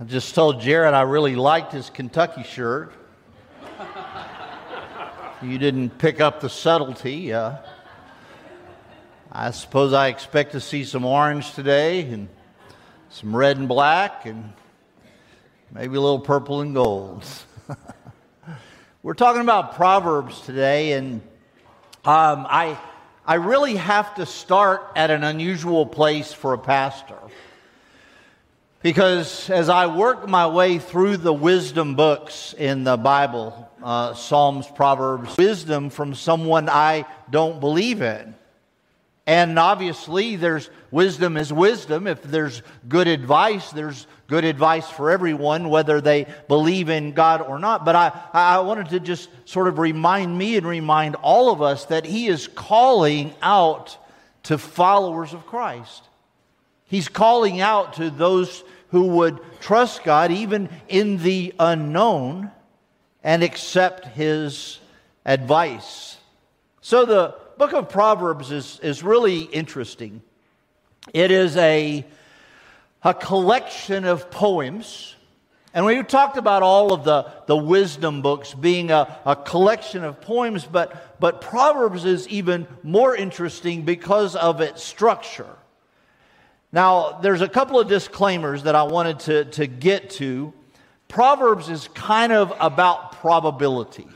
I just told Jared I really liked his Kentucky shirt. you didn't pick up the subtlety. Uh, I suppose I expect to see some orange today and some red and black and maybe a little purple and gold. We're talking about Proverbs today, and um, I, I really have to start at an unusual place for a pastor. Because as I work my way through the wisdom books in the Bible, uh, Psalms, Proverbs, wisdom from someone I don't believe in. And obviously, there's wisdom is wisdom. If there's good advice, there's good advice for everyone, whether they believe in God or not. But I, I wanted to just sort of remind me and remind all of us that He is calling out to followers of Christ. He's calling out to those who would trust God even in the unknown and accept his advice. So the book of Proverbs is, is really interesting. It is a, a collection of poems. And we talked about all of the, the wisdom books being a, a collection of poems, but, but Proverbs is even more interesting because of its structure. Now, there's a couple of disclaimers that I wanted to, to get to. Proverbs is kind of about probability.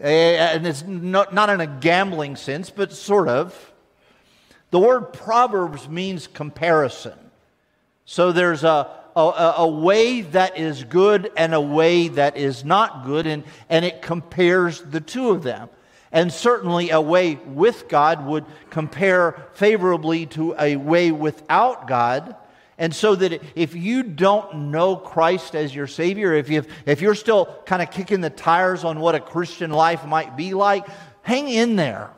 Eh, and it's not, not in a gambling sense, but sort of. The word Proverbs means comparison. So there's a, a, a, way that is good and a way that is not good, and, and it compares the two of them. And certainly, a way with God would compare favorably to a way without God. And so that if you don't know Christ as your Savior, if, you if you're still kind of kicking the tires on what a Christian life might be like, hang in there.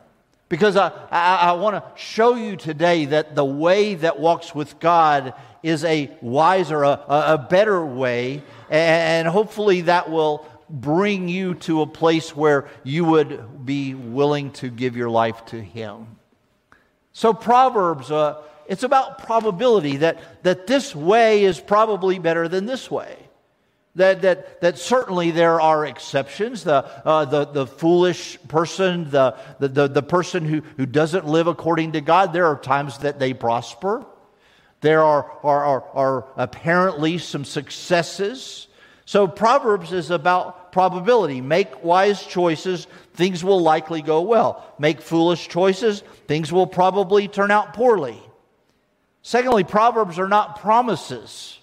Because I, I, I want to show you today that the way that walks with God is a wiser, a, a better way. And hopefully that will bring you to a place where you would be willing to give your life to Him. So, Proverbs, uh, it's about probability that, that this way is probably better than this way. That, that, that certainly there are exceptions. The, uh, the, the foolish person, the, the, the, person who, who doesn't live according to God, there are times that they prosper. There are, are, are, are apparently some successes. So, Proverbs is about probability. Make wise choices, things will likely go well. Make foolish choices, things will probably turn out poorly. Secondly, Proverbs are not promises,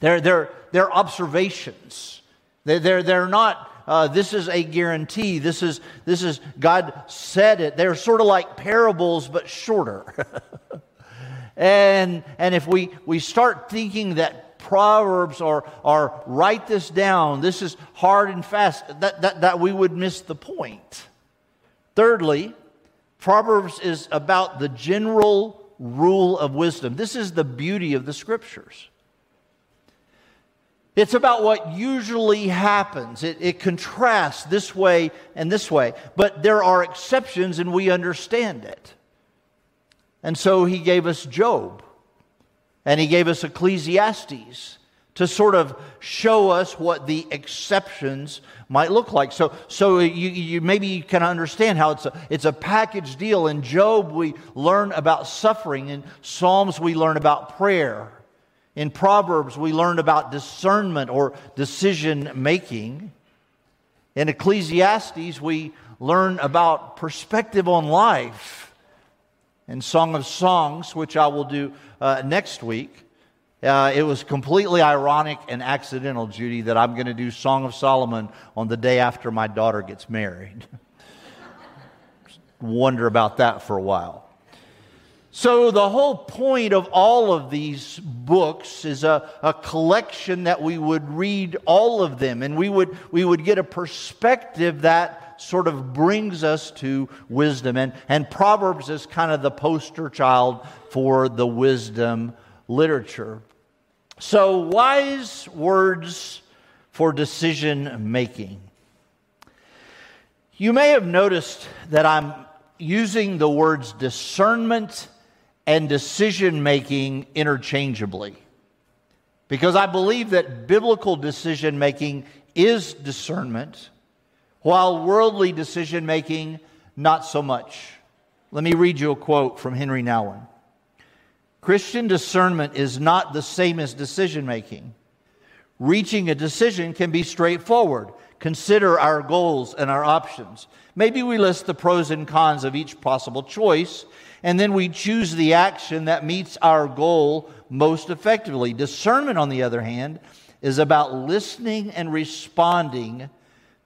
they're, they're, they're observations. They're, they're, they're not, uh, this is a guarantee. This is, this is, God said it. They're sort of like parables, but shorter. and, and if we, we start thinking that Proverbs or, or write this down, this is hard and fast, that, that, that we would miss the point. Thirdly, Proverbs is about the general rule of wisdom. This is the beauty of the scriptures. It's about what usually happens. It, it, contrasts this way and this way, but there are exceptions and we understand it. And so he gave us Job. And he gave us Ecclesiastes to sort of show us what the exceptions might look like. So, so you, you maybe you can understand how it's a, it's a package deal. In Job, we learn about suffering. In Psalms, we learn about prayer. In Proverbs, we learn about discernment or decision making. In Ecclesiastes, we learn about perspective on life in Song of Songs, which I will do uh, next week. Uh, it was completely ironic and accidental, Judy, that I'm going to do Song of Solomon on the day after my daughter gets married. Wonder about that for a while. So, the whole point of all of these books is a, a collection that we would read all of them and we would, we would get a perspective that sort of brings us to wisdom. And, and Proverbs is kind of the poster child for the wisdom literature. So, wise words for decision making. You may have noticed that I'm using the words discernment and decision making interchangeably. Because I believe that biblical decision making is discernment, while worldly decision making, not so much. Let me read you a quote from Henry Nouwen. Christian discernment is not the same as decision making. Reaching a decision can be straightforward. Consider our goals and our options. Maybe we list the pros and cons of each possible choice, and then we choose the action that meets our goal most effectively. Discernment, on the other hand, is about listening and responding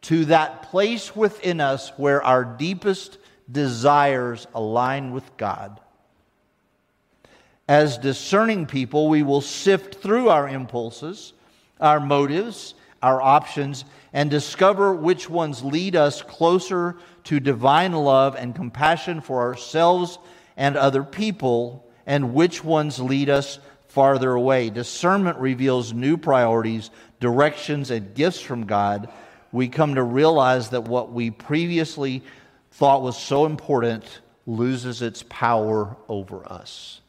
to that place within us where our deepest desires align with God. As discerning people, we will sift through our impulses, our motives, our options, and discover which ones lead us closer to divine love and compassion for ourselves and other people, and which ones lead us farther away. Discernment reveals new priorities, directions, and gifts from God. We come to realize that what we previously thought was so important loses its power over us.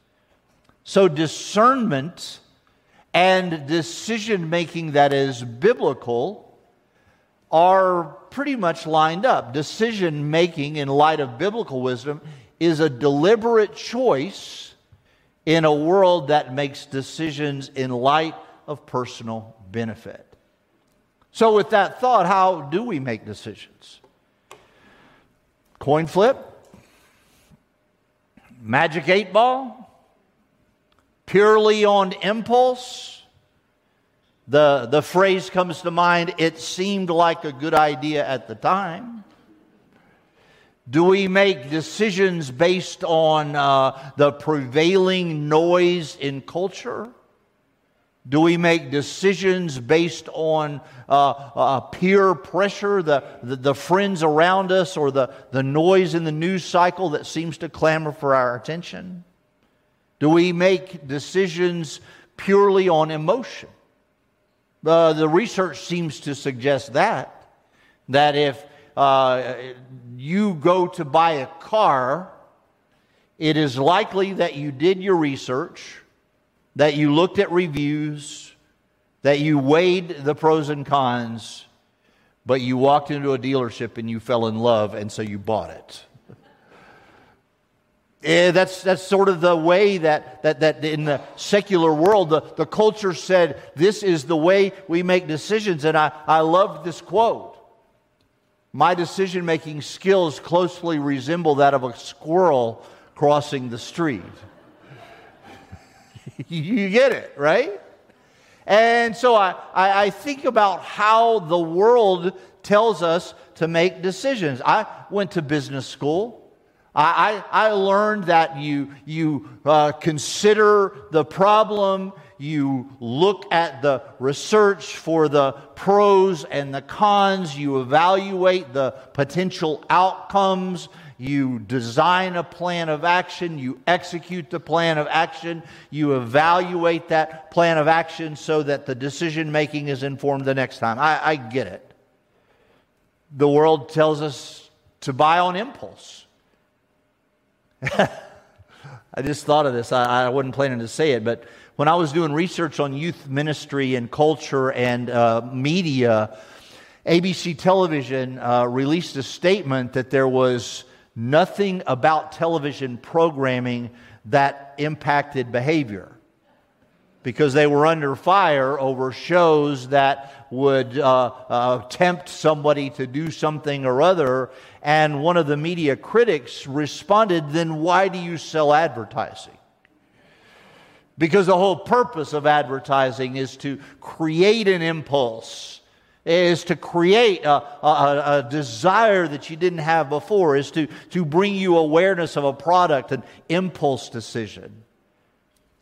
So, discernment and decision making that is biblical are pretty much lined up. Decision making, in light of biblical wisdom, is a deliberate choice in a world that makes decisions in light of personal benefit. So, with that thought, how do we make decisions? Coin flip? Magic eight ball? Purely on impulse? The, the phrase comes to mind, it seemed like a good idea at the time. Do we make decisions based on uh, the prevailing noise in culture? Do we make decisions based on uh, uh, peer pressure, the, the, the, friends around us, or the, the noise in the news cycle that seems to clamor for our attention? Do we make decisions purely on emotion? Uh, the research seems to suggest that, that if uh, you go to buy a car, it is likely that you did your research, that you looked at reviews, that you weighed the pros and cons, but you walked into a dealership and you fell in love, and so you bought it. Yeah, that's, that's sort of the way that, that, that in the secular world, the, the culture said, this is the way we make decisions. And I, I love this quote. My decision making skills closely resemble that of a squirrel crossing the street. you get it, right? And so I, I, I, think about how the world tells us to make decisions. I went to business school. I, I, I learned that you, you uh, consider the problem, you look at the research for the pros and the cons, you evaluate the potential outcomes, you design a plan of action, you execute the plan of action, you evaluate that plan of action so that the decision making is informed the next time. I, I get it. The world tells us to buy on impulse. I just thought of this. I, I wasn't planning to say it, but when I was doing research on youth ministry and culture and uh, media, ABC television uh, released a statement that there was nothing about television programming that impacted behavior because they were under fire over shows that would uh, uh, tempt somebody to do something or other. And one of the media critics responded, Then why do you sell advertising? Because the whole purpose of advertising is to create an impulse, is to create a, a, a, desire that you didn't have before, is to, to bring you awareness of a product, an impulse decision.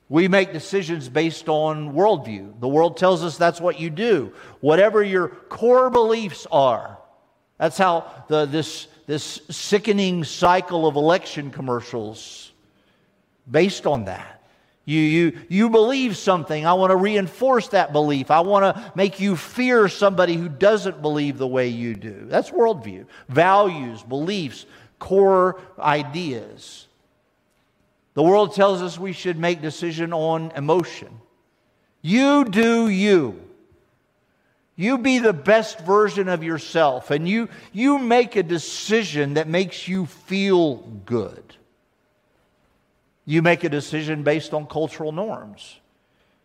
We make decisions based on worldview. The world tells us that's what you do. Whatever your core beliefs are, that's how the, this, this sickening cycle of election commercials based on that. You, you, you believe something. I want to reinforce that belief. I want to make you fear somebody who doesn't believe the way you do. That's worldview. Values, beliefs, core ideas. The world tells us we should make decision on emotion. You do you. You be the best version of yourself, and you, you make a decision that makes you feel good. You make a decision based on cultural norms.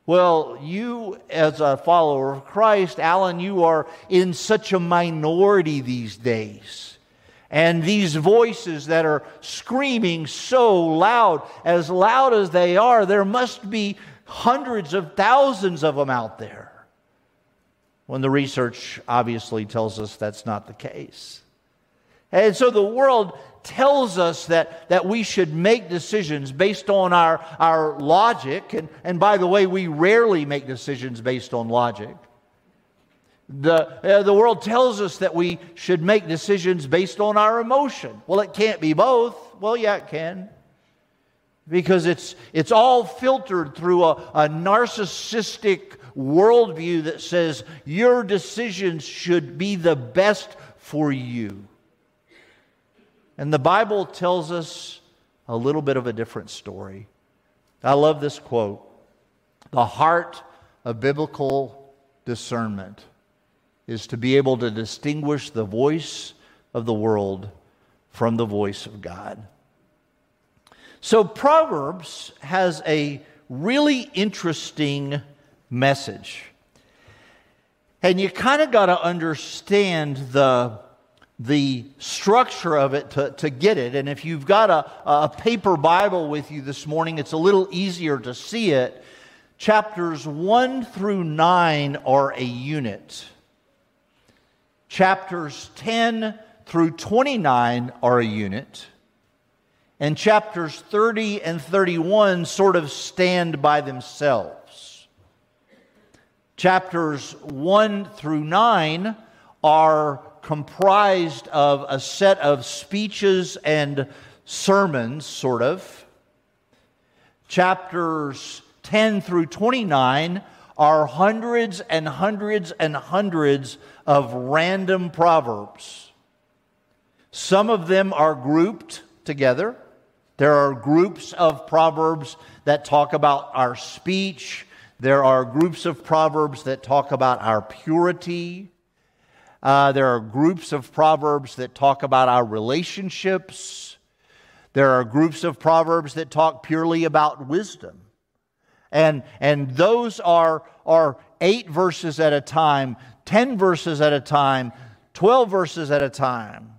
Well, you, as a follower of Christ, Allen, you are in such a minority these days. And these voices that are screaming so loud, as loud as they are, there must be hundreds of thousands of them out there. When the research obviously tells us that's not the case. And so the world tells us that, that we should make decisions based on our, our logic. And, and by the way, we rarely make decisions based on logic. The, uh, the world tells us that we should make decisions based on our emotion. Well, it can't be both. Well, yeah, it can. Because it's, it's all filtered through a, a narcissistic worldview that says your decisions should be the best for you. And the Bible tells us a little bit of a different story. I love this quote The heart of biblical discernment is to be able to distinguish the voice of the world from the voice of God. So, Proverbs has a really interesting message. And you kind of got to understand the the structure of it to, to get it. And if you've got a, a paper Bible with you this morning, it's a little easier to see it. Chapters 1 through 9 are a unit. Chapters 10 through 29 are a unit. And chapters 30 and 31 sort of stand by themselves. Chapters 1 through 9 are comprised of a set of speeches and sermons, sort of. Chapters 10 through 29 are hundreds and hundreds and hundreds of random proverbs. Some of them are grouped together. There are groups of proverbs that talk about our speech. There are groups of proverbs that talk about our purity. Uh, there are groups of proverbs that talk about our relationships. There are groups of proverbs that talk purely about wisdom. And, and those are, are eight verses at a time, 10 verses at a time, 12 verses at a time.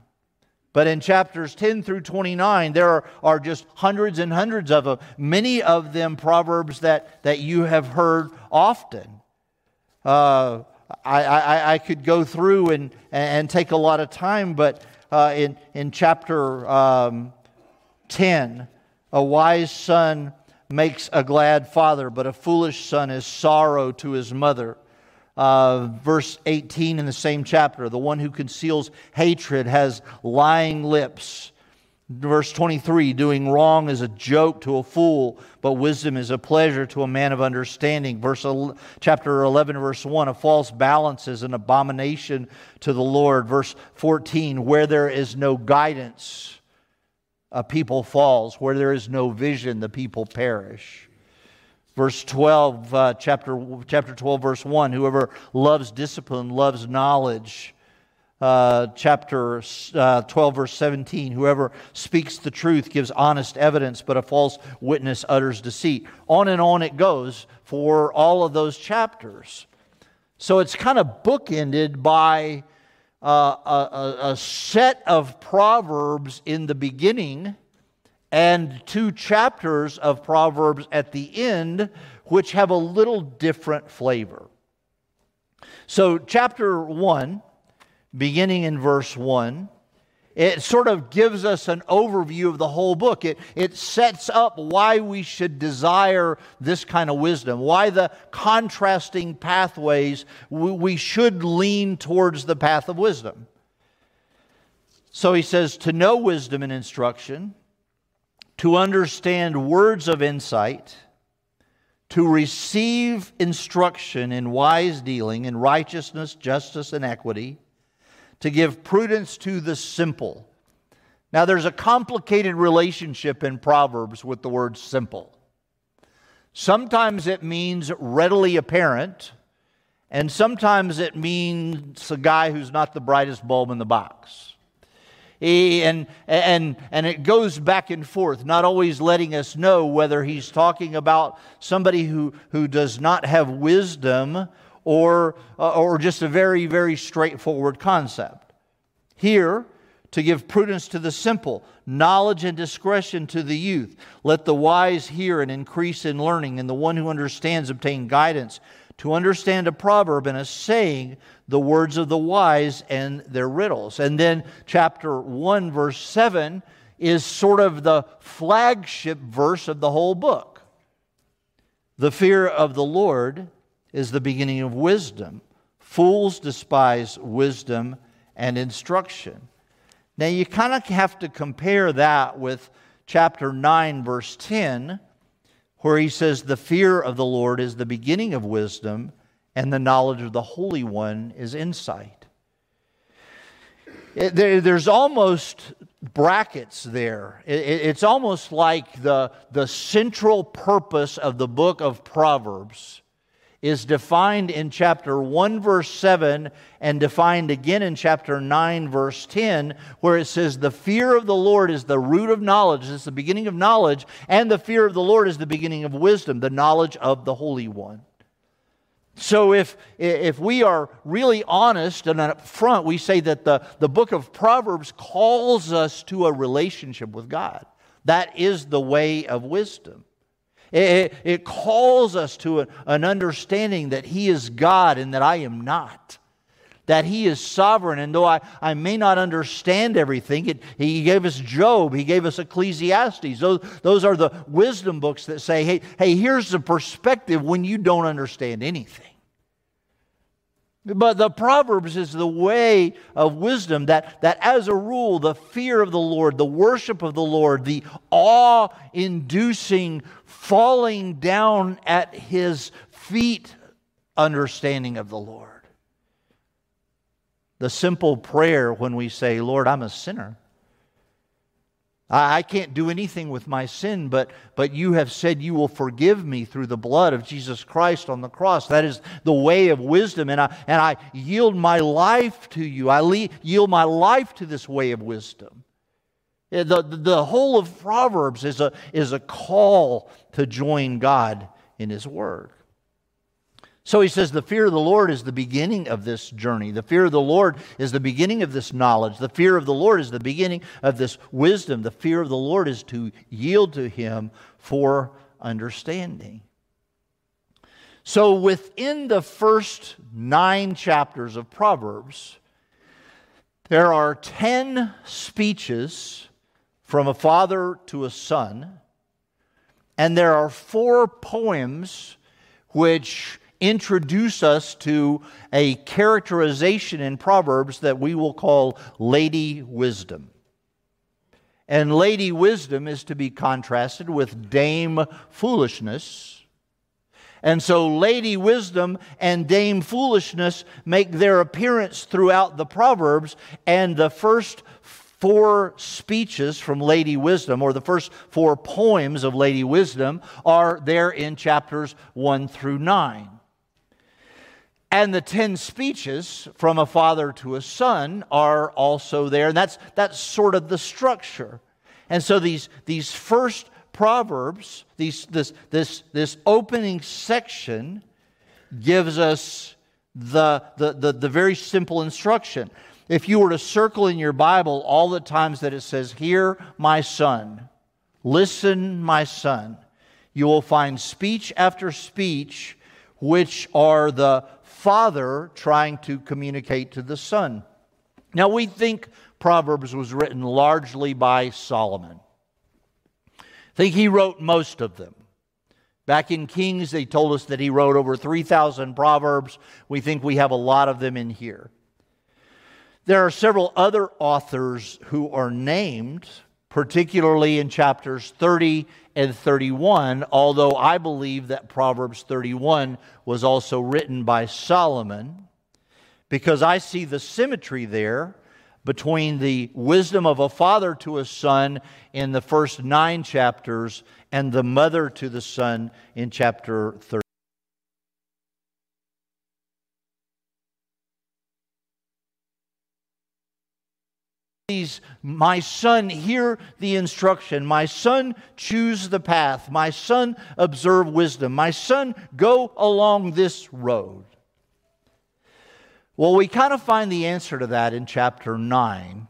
But in chapters 10 through 29, there are, are just hundreds and hundreds of them, many of them proverbs that, that you have heard often. Uh, I, I, I could go through and, and take a lot of time, but uh, in, in chapter um, 10, a wise son makes a glad father, but a foolish son is sorrow to his mother. Uh, verse 18 in the same chapter the one who conceals hatred has lying lips. Verse 23 doing wrong is a joke to a fool, but wisdom is a pleasure to a man of understanding. Verse chapter 11 verse 1 a false balance is an abomination to the Lord. Verse 14 where there is no guidance a people falls, where there is no vision the people perish. Verse 12 uh, chapter chapter 12 verse 1 whoever loves discipline loves knowledge uh, chapter uh, 12, verse 17. Whoever speaks the truth gives honest evidence, but a false witness utters deceit. On and on it goes for all of those chapters. So it's kind of bookended by uh, a, a set of proverbs in the beginning and two chapters of proverbs at the end, which have a little different flavor. So, chapter 1 beginning in verse 1. It sort of gives us an overview of the whole book. It, it sets up why we should desire this kind of wisdom, why the contrasting pathways we, we should lean towards the path of wisdom. So he says, to know wisdom and instruction, to understand words of insight, to receive instruction in wise dealing, in righteousness, justice, and equity to give prudence to the simple. Now, there's a complicated relationship in Proverbs with the word simple. Sometimes it means readily apparent, and sometimes it means a guy who's not the brightest bulb in the box. and, and, and it goes back and forth, not always letting us know whether he's talking about somebody who, who does not have wisdom or, uh, or just a very, very straightforward concept. Here, to give prudence to the simple, knowledge and discretion to the youth. Let the wise hear and increase in learning, and the one who understands obtain guidance. To understand a proverb and a saying, the words of the wise and their riddles. And then, chapter 1, verse 7 is sort of the flagship verse of the whole book. The fear of the Lord is the beginning of wisdom. Fools despise wisdom and instruction. Now, you kind of have to compare that with chapter 9, verse 10, where he says, The fear of the Lord is the beginning of wisdom, and the knowledge of the Holy One is insight. It, there, there's almost brackets there. It, it's almost like the, the central purpose of the book of Proverbs is defined in chapter 1, verse 7, and defined again in chapter 9, verse 10, where it says, The fear of the Lord is the root of knowledge, it's the beginning of knowledge, and the fear of the Lord is the beginning of wisdom, the knowledge of the Holy One. So, if, if we are really honest and up front, we say that the, the book of Proverbs calls us to a relationship with God. That is the way of wisdom. It, it calls us to a, an understanding that He is God and that I am not. That He is sovereign. And though I, I may not understand everything, it, He gave us Job, He gave us Ecclesiastes. Those, those are the wisdom books that say, hey, hey, here's the perspective when you don't understand anything. But the Proverbs is the way of wisdom that, that, as a rule, the fear of the Lord, the worship of the Lord, the awe inducing falling down at his feet understanding of the Lord. The simple prayer when we say, Lord, I'm a sinner. I, can't do anything with my sin, but, but you have said you will forgive me through the blood of Jesus Christ on the cross. That is the way of wisdom, and I, and I yield my life to you. I le- yield my life to this way of wisdom. The, the, the whole of Proverbs is a, is a call to join God in His Word. So he says, the fear of the Lord is the beginning of this journey. The fear of the Lord is the beginning of this knowledge. The fear of the Lord is the beginning of this wisdom. The fear of the Lord is to yield to Him for understanding. So within the first nine chapters of Proverbs, there are 10 speeches from a father to a son, and there are four poems which introduce us to a characterization in Proverbs that we will call Lady Wisdom. And Lady Wisdom is to be contrasted with Dame Foolishness. And so, Lady Wisdom and Dame Foolishness make their appearance throughout the Proverbs, and the first four speeches from Lady Wisdom, or the first four poems of Lady Wisdom, are there in chapters 1 through 9. And the 10 speeches from a father to a son are also there. And that's, that's sort of the structure. And so these, these first proverbs, these, this, this, this opening section, gives us the, the, the, the very simple instruction. If you were to circle in your Bible all the times that it says, Hear, my son, listen, my son, you will find speech after speech which are the father trying to communicate to the son. Now, we think Proverbs was written largely by Solomon. I think he wrote most of them. Back in Kings, they told us that he wrote over 3,000 Proverbs. We think we have a lot of them in here. There are several other authors who are named, particularly in chapters 30 and 31, although I believe that Proverbs 31 was also written by Solomon, because I see the symmetry there between the wisdom of a father to a son in the first nine chapters and the mother to the son in chapter 30. My son, hear the instruction. My son, choose the path. My son, observe wisdom. My son, go along this road. Well, we kind of find the answer to that in chapter 9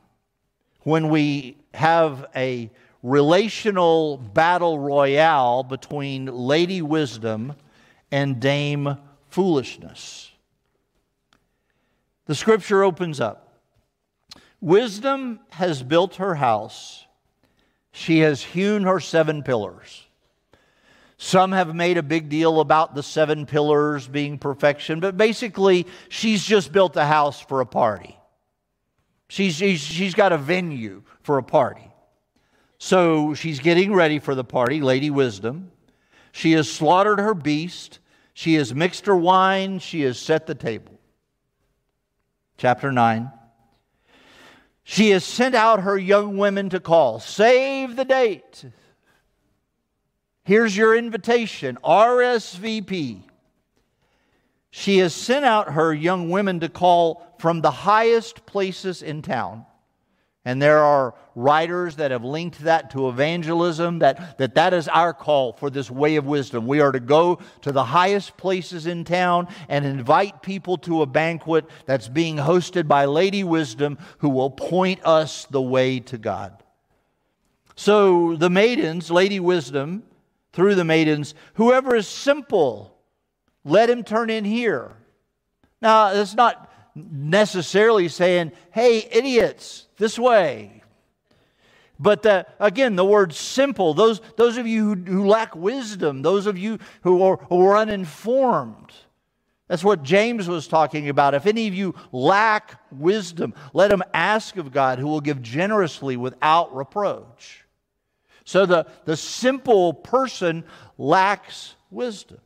when we have a relational battle royale between Lady Wisdom and Dame Foolishness. The scripture opens up. Wisdom has built her house. She has hewn her seven pillars. Some have made a big deal about the seven pillars being perfection, but basically, she's just built a house for a party. She's, she's, she's got a venue for a party. So she's getting ready for the party, Lady Wisdom. She has slaughtered her beast. She has mixed her wine. She has set the table. Chapter 9. She has sent out her young women to call. Save the date. Here's your invitation RSVP. She has sent out her young women to call from the highest places in town. And there are writers that have linked that to evangelism, that, that that is our call for this way of wisdom. We are to go to the highest places in town and invite people to a banquet that's being hosted by Lady Wisdom who will point us the way to God. So the maidens, Lady Wisdom, through the maidens, whoever is simple, let him turn in here. Now, that's not necessarily saying, hey, idiots, this way. But again, the word simple, those, those of you who, who lack wisdom, those of you who are, who are uninformed, that's what James was talking about. If any of you lack wisdom, let him ask of God, who will give generously without reproach. So the, the simple person lacks wisdom.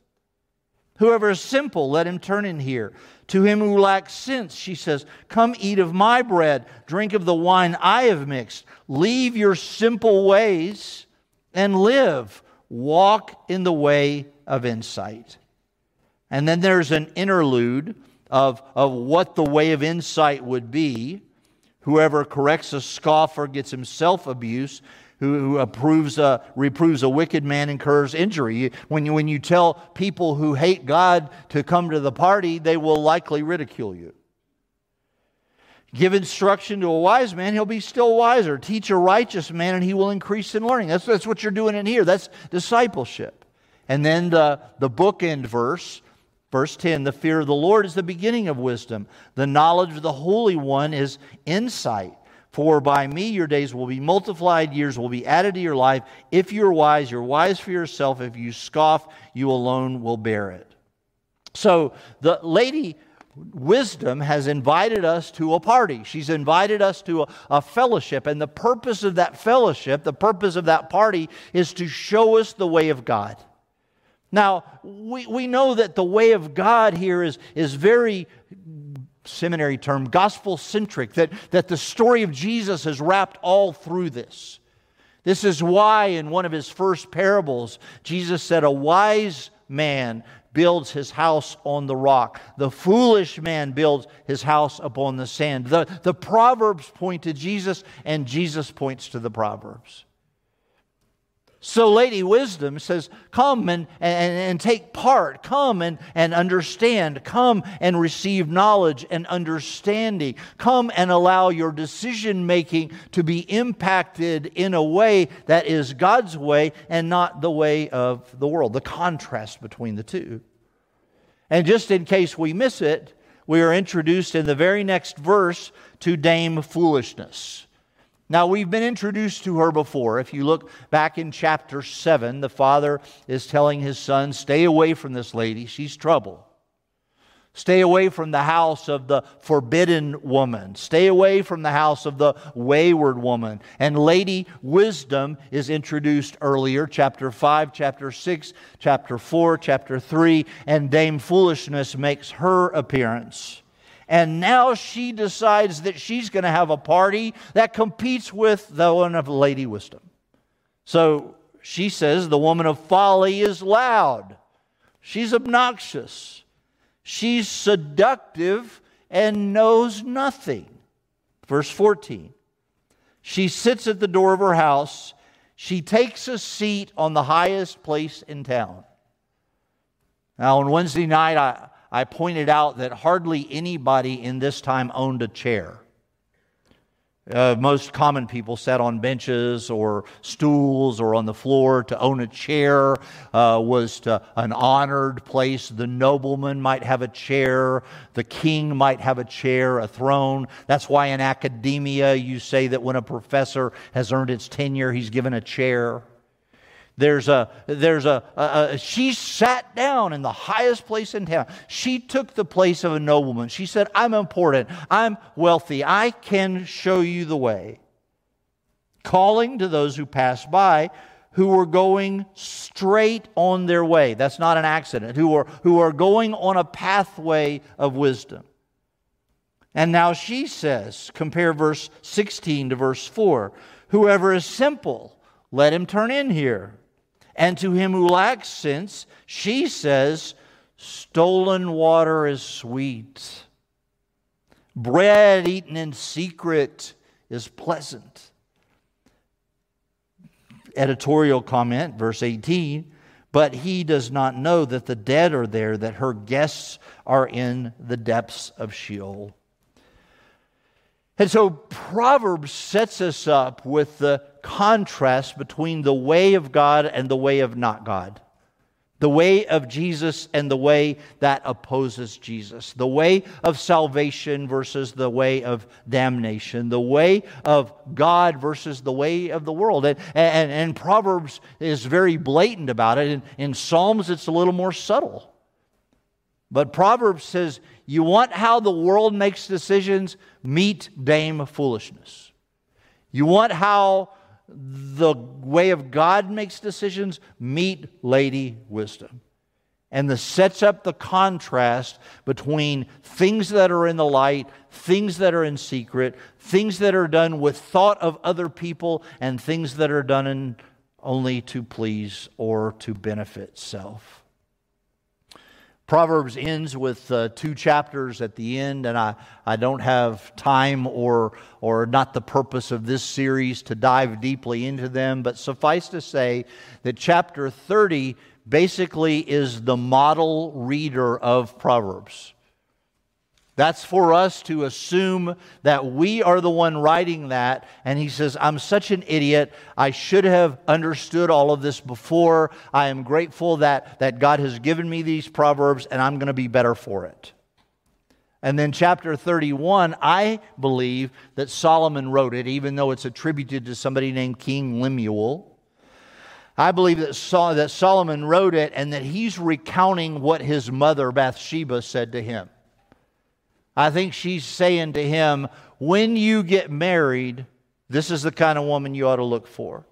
Whoever is simple, let him turn in here. To him who lacks sense, she says, Come eat of my bread, drink of the wine I have mixed. Leave your simple ways and live. Walk in the way of insight. And then there's an interlude of, of what the way of insight would be. Whoever corrects a scoffer gets himself abuse who, who approves a, reproves a wicked man incurs injury. When you, when you tell people who hate God to come to the party, they will likely ridicule you. Give instruction to a wise man, he'll be still wiser. Teach a righteous man, and he will increase in learning. That's, that's what you're doing in here. That's discipleship. And then the, the bookend verse, verse 10 the fear of the Lord is the beginning of wisdom, the knowledge of the Holy One is insight. For by me your days will be multiplied, years will be added to your life. If you're wise, you're wise for yourself. If you scoff, you alone will bear it. So the lady wisdom has invited us to a party. She's invited us to a, a, fellowship. And the purpose of that fellowship, the purpose of that party, is to show us the way of God. Now, we, we know that the way of God here is, is very seminary term, gospel centric, that, that the story of Jesus is wrapped all through this. This is why, in one of his first parables, Jesus said, A wise man builds his house on the rock. The foolish man builds his house upon the sand. The, the Proverbs point to Jesus, and Jesus points to the Proverbs. So, Lady Wisdom says, Come and, and, and take part. Come and, and understand. Come and receive knowledge and understanding. Come and allow your decision making to be impacted in a way that is God's way and not the way of the world. The contrast between the two. And just in case we miss it, we are introduced in the very next verse to Dame Foolishness. Now, we've been introduced to her before. If you look back in chapter 7, the father is telling his son, Stay away from this lady. She's trouble. Stay away from the house of the forbidden woman. Stay away from the house of the wayward woman. And Lady Wisdom is introduced earlier, chapter 5, chapter 6, chapter 4, chapter 3, and Dame Foolishness makes her appearance. And now she decides that she's going to have a party that competes with the one of Lady Wisdom. So she says the woman of folly is loud, she's obnoxious, she's seductive, and knows nothing. Verse 14 She sits at the door of her house, she takes a seat on the highest place in town. Now, on Wednesday night, I, I pointed out that hardly anybody in this time owned a chair. Uh, most common people sat on benches or stools or on the floor. To own a chair uh, was to, an honored place. The nobleman might have a chair. The king might have a chair, a throne. That's why in academia you say that when a professor has earned its tenure, he's given a chair. There's a, there's a, a, a, she sat down in the highest place in town. She took the place of a nobleman. She said, I'm important. I'm wealthy. I can show you the way. Calling to those who passed by who were going straight on their way. That's not an accident. Who are, who are going on a pathway of wisdom. And now she says, compare verse 16 to verse 4 Whoever is simple, let him turn in here. And to him who lacks sense, she says, Stolen water is sweet. Bread eaten in secret is pleasant. Editorial comment, verse 18 But he does not know that the dead are there, that her guests are in the depths of Sheol. And so Proverbs sets us up with the contrast between the way of God and the way of not God. The way of Jesus and the way that opposes Jesus. The way of salvation versus the way of damnation. The way of God versus the way of the world. And, and, and Proverbs is very blatant about it. In, in Psalms, it's a little more subtle. But Proverbs says, You want how the world makes decisions? Meet Dame Foolishness. You want how the way of God makes decisions? Meet Lady Wisdom. And this sets up the contrast between things that are in the light, things that are in secret, things that are done with thought of other people, and things that are done in, only to please or to benefit self. Proverbs ends with uh, two chapters at the end, and I, I don't have time or, or not the purpose of this series to dive deeply into them, but suffice to say that chapter 30 basically is the model reader of Proverbs. That's for us to assume that we are the one writing that. And he says, I'm such an idiot. I should have understood all of this before. I am grateful that, that God has given me these proverbs, and I'm going to be better for it. And then, chapter 31, I believe that Solomon wrote it, even though it's attributed to somebody named King Lemuel. I believe that, that Solomon wrote it and that he's recounting what his mother Bathsheba said to him. I think she's saying to him, when you get married, this is the kind of woman you ought to look for.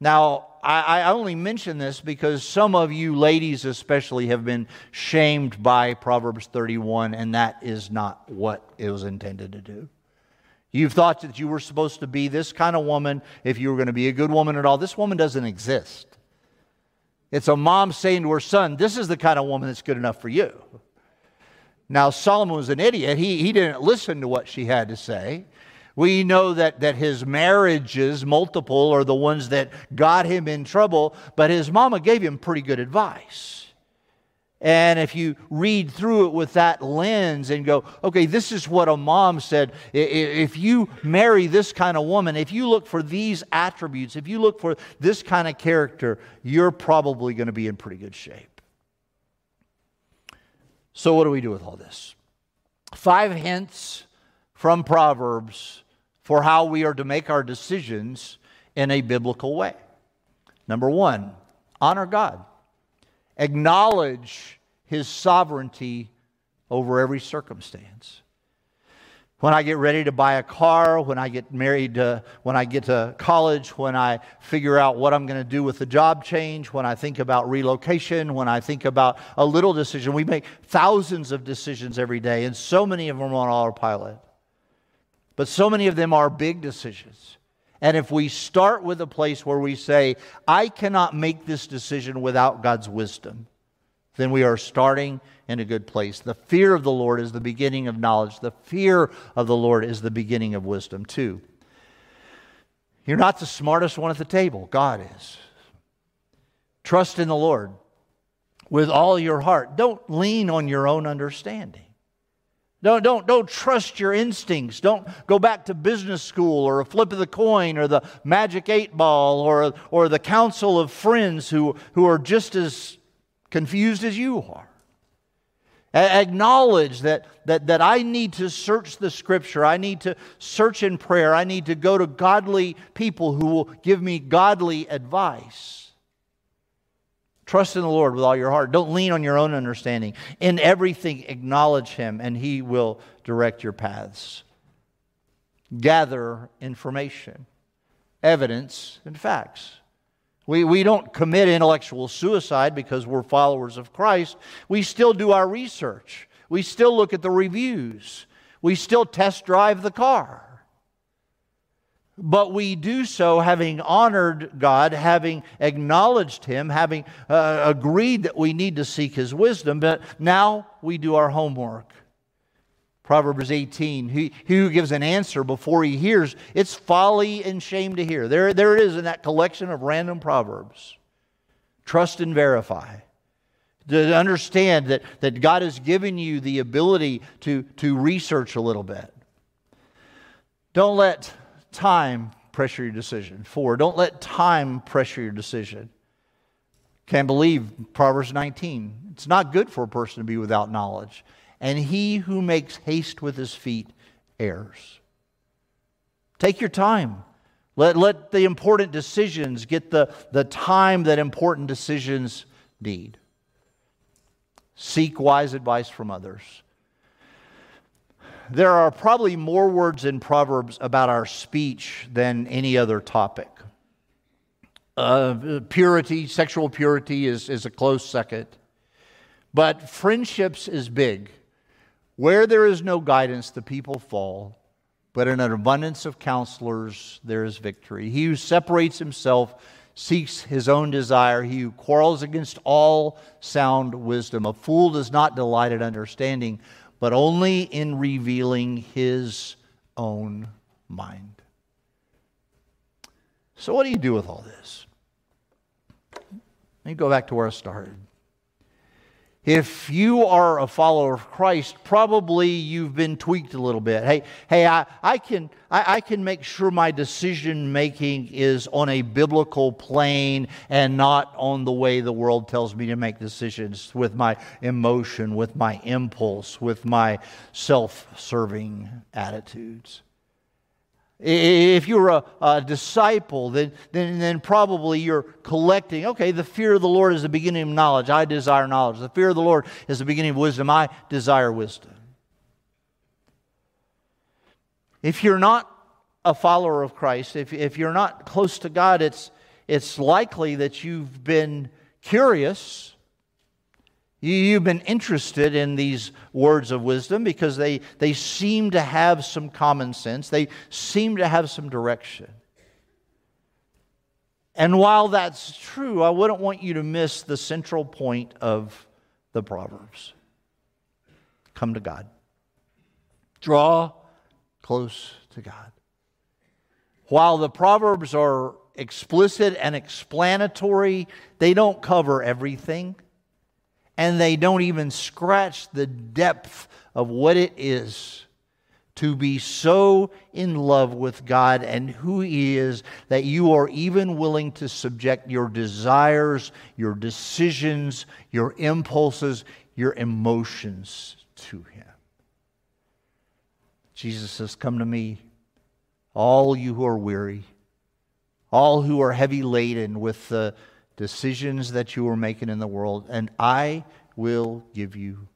Now, I, I, only mention this because some of you ladies, especially, have been shamed by Proverbs 31, and that is not what it was intended to do. You've thought that you were supposed to be this kind of woman if you were going to be a good woman at all. This woman doesn't exist. It's a mom saying to her son, This is the kind of woman that's good enough for you. Now, Solomon was an idiot. He, he didn't listen to what she had to say. We know that, that his marriages, multiple, are the ones that got him in trouble, but his mama gave him pretty good advice. And if you read through it with that lens and go, okay, this is what a mom said. If you marry this kind of woman, if you look for these attributes, if you look for this kind of character, you're probably going to be in pretty good shape. So, what do we do with all this? Five hints from Proverbs for how we are to make our decisions in a biblical way. Number one, honor God, acknowledge His sovereignty over every circumstance. When I get ready to buy a car, when I get married, when I get to college, when I figure out what I'm going to do with the job change, when I think about relocation, when I think about a little decision. We make thousands of decisions every day, and so many of them are on autopilot. But so many of them are big decisions. And if we start with a place where we say, I cannot make this decision without God's wisdom, then we are starting in a good place. The fear of the Lord is the beginning of knowledge. The fear of the Lord is the beginning of wisdom, too. You're not the smartest one at the table, God is. Trust in the Lord with all your heart. Don't lean on your own understanding. Don't, don't, don't trust your instincts. Don't go back to business school or a flip of the coin or the magic eight ball or, or the council of friends who, who are just as confused as you are. Acknowledge that, that, that I need to search the scripture. I need to search in prayer. I need to go to godly people who will give me godly advice. Trust in the Lord with all your heart. Don't lean on your own understanding. In everything, acknowledge Him, and He will direct your paths. Gather information, evidence, and facts. We, we don't commit intellectual suicide because we're followers of Christ. We still do our research. We still look at the reviews. We still test drive the car. But we do so having honored God, having acknowledged Him, having uh, agreed that we need to seek His wisdom. But now we do our homework. Proverbs 18, he, he, who gives an answer before he hears, it's folly and shame to hear. There, there it is in that collection of random proverbs. Trust and verify. To understand that, that God has given you the ability to, to research a little bit. Don't let time pressure your decision. Four, don't let time pressure your decision. Can't believe Proverbs 19. It's not good for a person to be without knowledge and he who makes haste with his feet errs. Take your time. Let, let the important decisions get the, the time that important decisions need. Seek wise advice from others. There are probably more words in Proverbs about our speech than any other topic. Uh, purity, sexual purity is, is a close second. But friendships is big. Where there is no guidance, the people fall, but in an abundance of counselors, there is victory. He who separates himself seeks his own desire. He who quarrels against all sound wisdom. A fool does not delight in understanding, but only in revealing his own mind. So, what do you do with all this? Let me go back to where I started. If you are a follower of Christ, probably you've been tweaked a little bit. Hey, hey, I, I can I, I can make sure my decision making is on a biblical plane and not on the way the world tells me to make decisions with my emotion, with my impulse, with my self-serving attitudes. If you're a, a, disciple, then, then, then probably you're collecting, okay, the fear of the Lord is the beginning of knowledge. I desire knowledge. The fear of the Lord is the beginning of wisdom. I desire wisdom. If you're not a follower of Christ, if, if you're not close to God, it's, it's likely that you've been curious You've been interested in these words of wisdom because they, they seem to have some common sense, they seem to have some direction. And while that's true, I wouldn't want you to miss the central point of the Proverbs come to God, draw close to God. While the Proverbs are explicit and explanatory, they don't cover everything and they don't even scratch the depth of what it is to be so in love with God and who He is that you are even willing to subject your desires, your decisions, your impulses, your emotions to Him. Jesus says, Come to me, all you who are weary, all who are heavy laden with the decisions that you are making in the world, and I will give you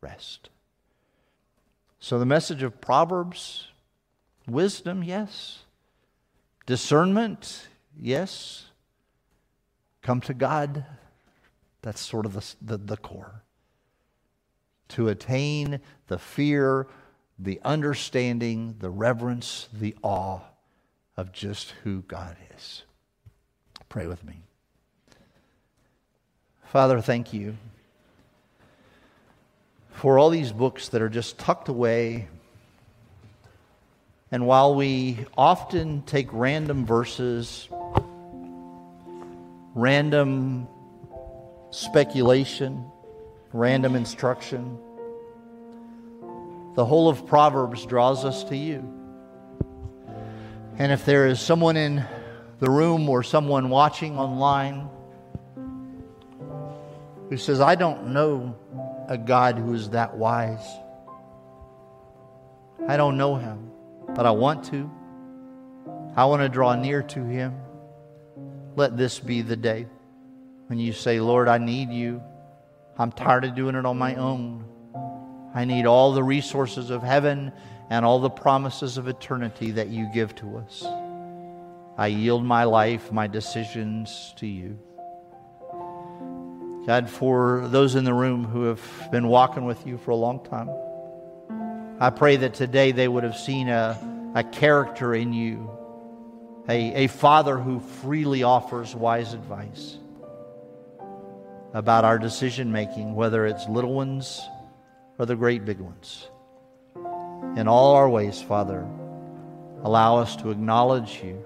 rest. So, the message of Proverbs wisdom, yes. Discernment, yes. Come to God, that's sort of the, the, the core. To attain the fear, the understanding, the reverence, the awe of just who God is. Pray with me. Father, thank you for all these books that are just tucked away. And while we often take random verses, random speculation, random instruction, the whole of Proverbs draws us to you. And if there is someone in the room or someone watching online who says, I don't know a God who is that wise, I don't know him, but I want to. I want to draw near to him. Let this be the day when you say, Lord, I need you. I'm tired of doing it on my own. I need all the resources of heaven and all the promises of eternity that you give to us. I yield my life, my decisions to you. God, for those in the room who have been walking with you for a long time, I pray that today they would have seen a, a character in you, a, a father who freely offers wise advice about our decision making, whether it's little ones or the great big ones. In all our ways, Father, allow us to acknowledge you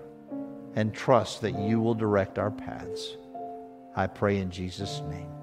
and trust that you will direct our paths. I pray in Jesus' name.